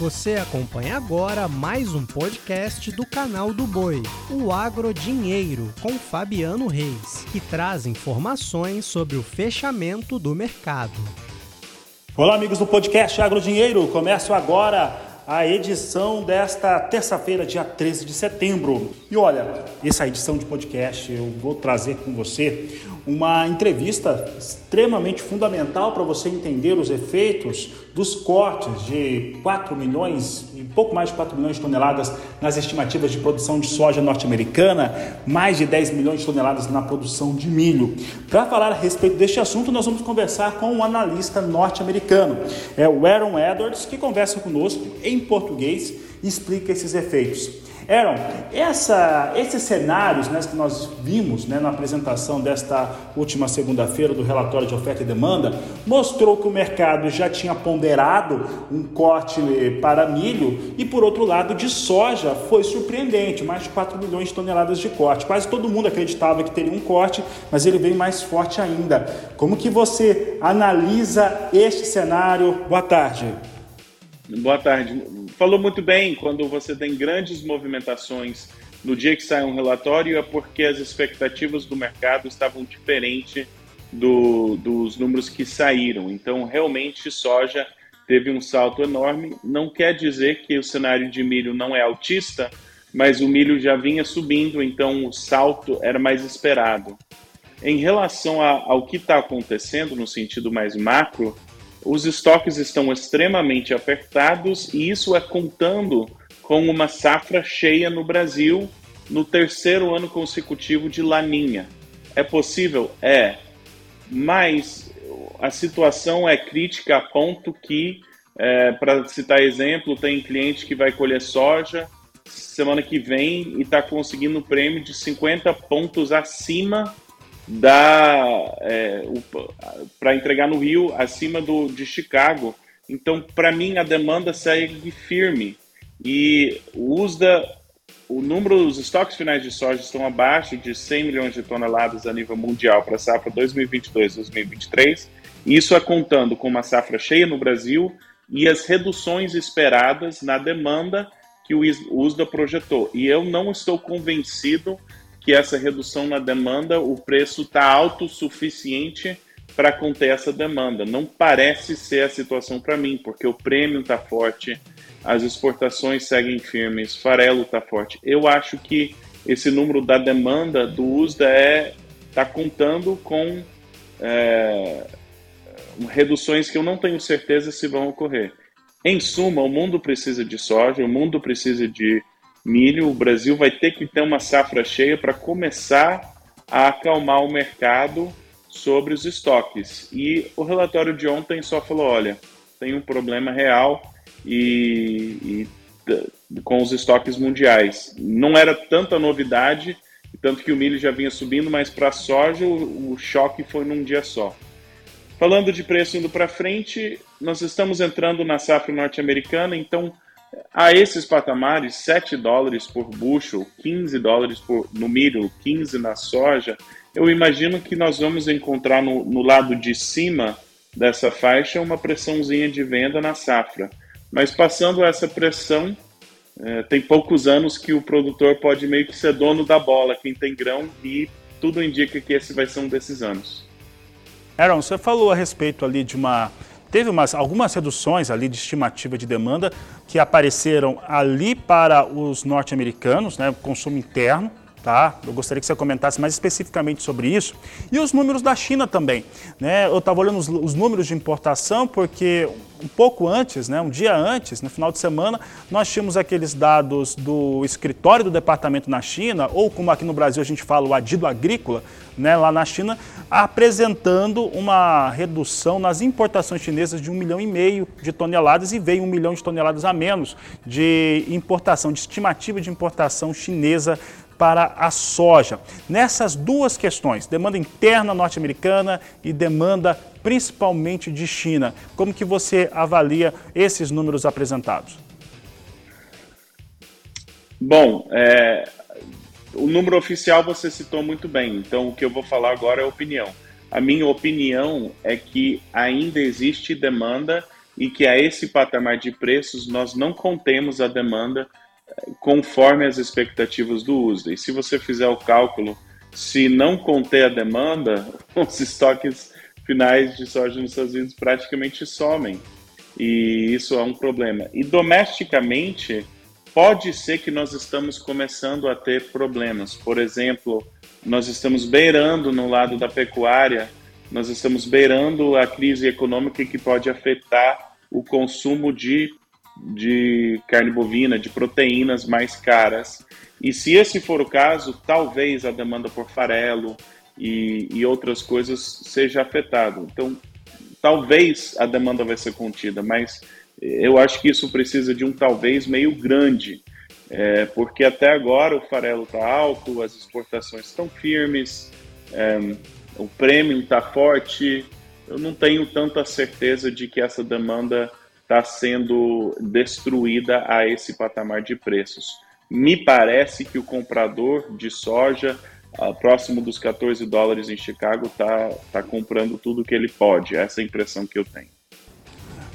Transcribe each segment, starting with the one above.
Você acompanha agora mais um podcast do canal do Boi, o Agro Dinheiro, com Fabiano Reis, que traz informações sobre o fechamento do mercado. Olá, amigos do podcast Agro Dinheiro. Começo agora a edição desta terça-feira, dia 13 de setembro. E olha, essa edição de podcast eu vou trazer com você uma entrevista extremamente fundamental para você entender os efeitos dos cortes de 4 milhões pouco mais de 4 milhões de toneladas nas estimativas de produção de soja norte-americana, mais de 10 milhões de toneladas na produção de milho. Para falar a respeito deste assunto, nós vamos conversar com um analista norte-americano, é o Aaron Edwards, que conversa conosco em português e explica esses efeitos. Aaron, essa, esses cenários né, que nós vimos né, na apresentação desta última segunda-feira do relatório de oferta e demanda mostrou que o mercado já tinha ponderado um corte para milho e, por outro lado, de soja foi surpreendente, mais de 4 milhões de toneladas de corte. Quase todo mundo acreditava que teria um corte, mas ele veio mais forte ainda. Como que você analisa este cenário? Boa tarde. Boa tarde. Falou muito bem, quando você tem grandes movimentações no dia que sai um relatório é porque as expectativas do mercado estavam diferentes do, dos números que saíram. Então, realmente, soja teve um salto enorme. Não quer dizer que o cenário de milho não é altista, mas o milho já vinha subindo, então o salto era mais esperado. Em relação a, ao que está acontecendo no sentido mais macro, os estoques estão extremamente apertados e isso é contando com uma safra cheia no Brasil no terceiro ano consecutivo de laninha. É possível? É. Mas a situação é crítica a ponto que, é, para citar exemplo, tem cliente que vai colher soja semana que vem e está conseguindo um prêmio de 50 pontos acima da é, para entregar no Rio acima do de Chicago. Então, para mim, a demanda segue firme e o USDA, o número dos estoques finais de soja estão abaixo de 100 milhões de toneladas a nível mundial para a safra 2022-2023. Isso é contando com uma safra cheia no Brasil e as reduções esperadas na demanda que o USDA projetou. E eu não estou convencido que essa redução na demanda, o preço está alto o suficiente para conter essa demanda. Não parece ser a situação para mim, porque o prêmio está forte, as exportações seguem firmes, farelo está forte. Eu acho que esse número da demanda do USDA é está contando com é, reduções que eu não tenho certeza se vão ocorrer. Em suma, o mundo precisa de soja, o mundo precisa de milho, o Brasil vai ter que ter uma safra cheia para começar a acalmar o mercado sobre os estoques. E o relatório de ontem só falou: olha, tem um problema real e, e com os estoques mundiais. Não era tanta novidade, tanto que o milho já vinha subindo, mas para a soja o, o choque foi num dia só. Falando de preço indo para frente, nós estamos entrando na safra norte-americana, então a esses patamares, 7 dólares por bushel, 15 dólares por, no milho, 15 na soja, eu imagino que nós vamos encontrar no, no lado de cima dessa faixa uma pressãozinha de venda na safra. Mas passando essa pressão, é, tem poucos anos que o produtor pode meio que ser dono da bola, quem tem grão, e tudo indica que esse vai ser um desses anos. Aaron, você falou a respeito ali de uma Teve umas, algumas reduções ali de estimativa de demanda que apareceram ali para os norte-americanos, né, consumo interno, tá? Eu gostaria que você comentasse mais especificamente sobre isso. E os números da China também, né? Eu estava olhando os, os, números de importação porque um pouco antes, né, um dia antes, no final de semana, nós tínhamos aqueles dados do escritório do departamento na China, ou como aqui no Brasil a gente fala, o adido agrícola, né, lá na China, apresentando uma redução nas importações chinesas de um milhão e meio de toneladas e veio um milhão de toneladas a menos de importação, de estimativa de importação chinesa para a soja. Nessas duas questões, demanda interna norte-americana e demanda principalmente de China, como que você avalia esses números apresentados? Bom, é, o número oficial você citou muito bem, então o que eu vou falar agora é opinião. A minha opinião é que ainda existe demanda e que a esse patamar de preços nós não contemos a demanda conforme as expectativas do uso. E se você fizer o cálculo, se não conter a demanda, os estoques finais de soja nos Estados Unidos praticamente somem. E isso é um problema. E domesticamente, pode ser que nós estamos começando a ter problemas. Por exemplo, nós estamos beirando no lado da pecuária, nós estamos beirando a crise econômica que pode afetar o consumo de, de carne bovina, de proteínas mais caras. E se esse for o caso, talvez a demanda por farelo e, e outras coisas seja afetada. Então, talvez a demanda vai ser contida, mas eu acho que isso precisa de um talvez meio grande, é, porque até agora o farelo está alto, as exportações estão firmes, é, o prêmio está forte. Eu não tenho tanta certeza de que essa demanda está sendo destruída a esse patamar de preços. Me parece que o comprador de soja, uh, próximo dos 14 dólares em Chicago, está tá comprando tudo que ele pode. Essa é a impressão que eu tenho.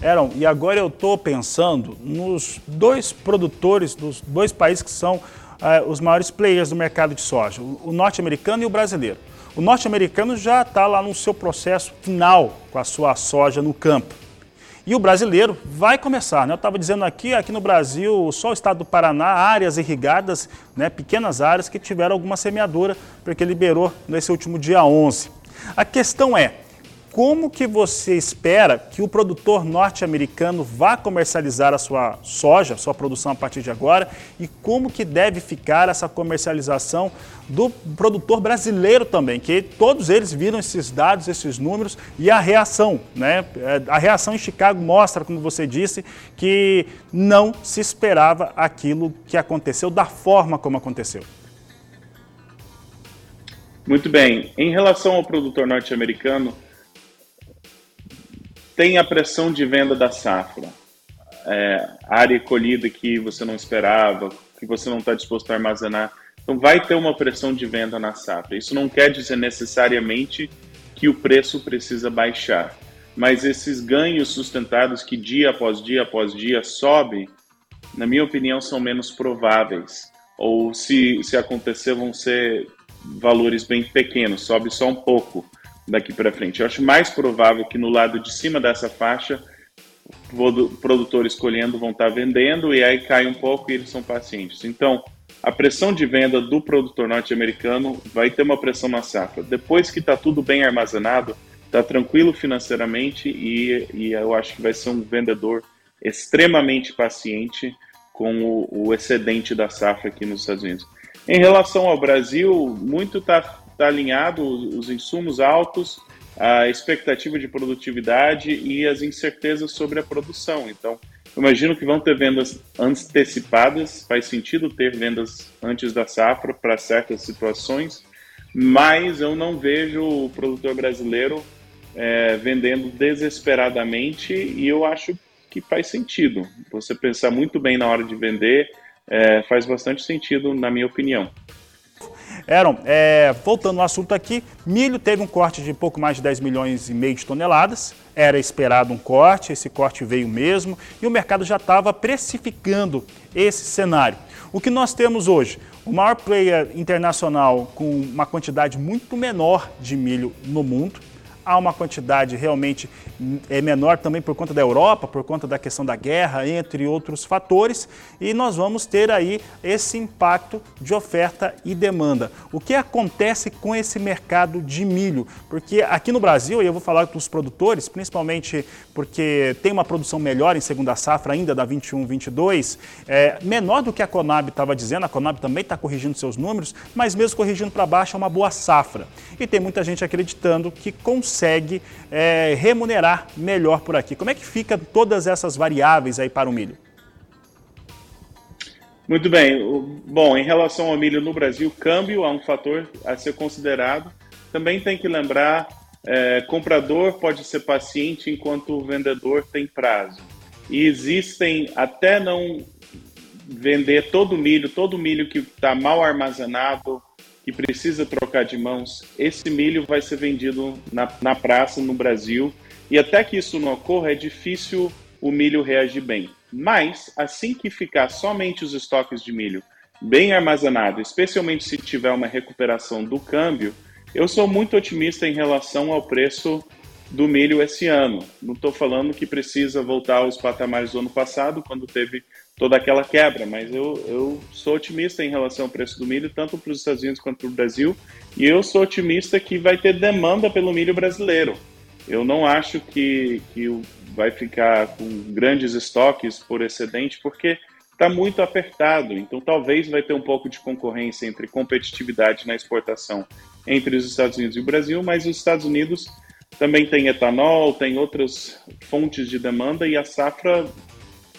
Aaron, e agora eu estou pensando nos dois produtores, dos dois países que são uh, os maiores players do mercado de soja, o norte-americano e o brasileiro. O norte-americano já está lá no seu processo final com a sua soja no campo. E o brasileiro vai começar, né? Eu estava dizendo aqui, aqui no Brasil, só o estado do Paraná, áreas irrigadas, né, pequenas áreas que tiveram alguma semeadura, porque liberou nesse último dia 11. A questão é, como que você espera que o produtor norte-americano vá comercializar a sua soja, sua produção a partir de agora, e como que deve ficar essa comercialização do produtor brasileiro também, que todos eles viram esses dados, esses números e a reação, né? A reação em Chicago mostra, como você disse, que não se esperava aquilo que aconteceu da forma como aconteceu. Muito bem. Em relação ao produtor norte-americano, tem a pressão de venda da safra, é, área colhida que você não esperava, que você não está disposto a armazenar. Então, vai ter uma pressão de venda na safra. Isso não quer dizer necessariamente que o preço precisa baixar, mas esses ganhos sustentados que dia após dia após dia sobem, na minha opinião, são menos prováveis. Ou se, se acontecer, vão ser valores bem pequenos, sobe só um pouco daqui para frente. Eu acho mais provável que no lado de cima dessa faixa, produtores escolhendo vão estar tá vendendo e aí cai um pouco e eles são pacientes. Então, a pressão de venda do produtor norte-americano vai ter uma pressão na safra. Depois que está tudo bem armazenado, está tranquilo financeiramente e, e, eu acho que vai ser um vendedor extremamente paciente com o, o excedente da safra aqui nos Estados Unidos. Em relação ao Brasil, muito está está alinhado os insumos altos, a expectativa de produtividade e as incertezas sobre a produção. Então, imagino que vão ter vendas antecipadas, faz sentido ter vendas antes da safra para certas situações, mas eu não vejo o produtor brasileiro é, vendendo desesperadamente e eu acho que faz sentido. Você pensar muito bem na hora de vender é, faz bastante sentido, na minha opinião. Aaron, é, voltando ao assunto aqui, milho teve um corte de pouco mais de 10 milhões e meio de toneladas. Era esperado um corte, esse corte veio mesmo e o mercado já estava precificando esse cenário. O que nós temos hoje? O maior player internacional com uma quantidade muito menor de milho no mundo, há uma quantidade realmente é menor também por conta da Europa, por conta da questão da guerra, entre outros fatores, e nós vamos ter aí esse impacto de oferta e demanda. O que acontece com esse mercado de milho? Porque aqui no Brasil, e eu vou falar dos produtores, principalmente porque tem uma produção melhor em segunda safra ainda da 21-22, é, menor do que a Conab estava dizendo, a Conab também está corrigindo seus números, mas mesmo corrigindo para baixo é uma boa safra. E tem muita gente acreditando que consegue consegue é, remunerar melhor por aqui. Como é que fica todas essas variáveis aí para o milho? Muito bem. Bom, em relação ao milho no Brasil, câmbio é um fator a ser considerado. Também tem que lembrar, é, comprador pode ser paciente enquanto o vendedor tem prazo. E existem, até não vender todo o milho, todo o milho que está mal armazenado, que precisa trocar de mãos, esse milho vai ser vendido na, na praça no Brasil. E até que isso não ocorra, é difícil o milho reagir bem. Mas, assim que ficar somente os estoques de milho bem armazenado, especialmente se tiver uma recuperação do câmbio, eu sou muito otimista em relação ao preço do milho esse ano. Não estou falando que precisa voltar aos patamares do ano passado, quando teve toda aquela quebra, mas eu, eu sou otimista em relação ao preço do milho, tanto para os Estados Unidos quanto para o Brasil, e eu sou otimista que vai ter demanda pelo milho brasileiro. Eu não acho que, que vai ficar com grandes estoques por excedente, porque está muito apertado. Então, talvez vai ter um pouco de concorrência entre competitividade na exportação entre os Estados Unidos e o Brasil, mas os Estados Unidos também tem etanol, tem outras fontes de demanda e a safra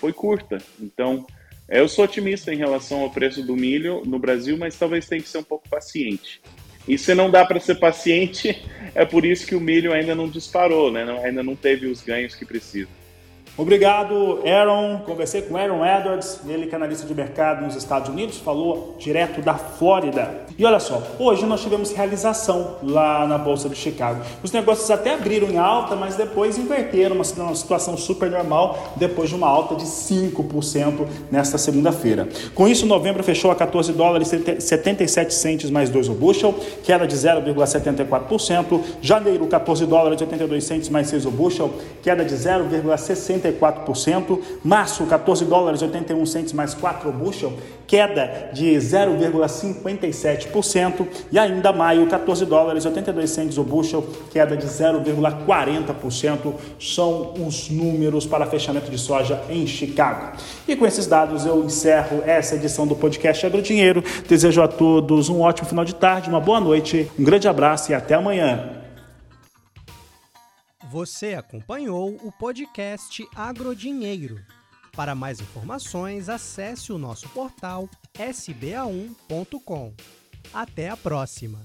foi curta. Então, eu sou otimista em relação ao preço do milho no Brasil, mas talvez tenha que ser um pouco paciente. E se não dá para ser paciente, é por isso que o milho ainda não disparou, né? ainda não teve os ganhos que precisa. Obrigado, Aaron. Conversei com Aaron Edwards, ele que é analista de mercado nos Estados Unidos, falou direto da Flórida. E olha só, hoje nós tivemos realização lá na Bolsa de Chicago. Os negócios até abriram em alta, mas depois inverteram, uma situação super normal, depois de uma alta de 5% nesta segunda-feira. Com isso, novembro fechou a 14 dólares e 77 centes mais 2 o bushel, queda de 0,74%. Janeiro, 14 dólares e 82 centes mais 6 o bushel, queda de 0,64%. 84%. Março, 14 dólares 81 centes mais 4 bushel, queda de 0,57%. E ainda maio, 14 dólares 82 centes o bushel, queda de 0,40%. São os números para fechamento de soja em Chicago. E com esses dados eu encerro essa edição do podcast Agrodinheiro. Desejo a todos um ótimo final de tarde, uma boa noite, um grande abraço e até amanhã. Você acompanhou o podcast Agrodinheiro. Para mais informações, acesse o nosso portal sba1.com. Até a próxima!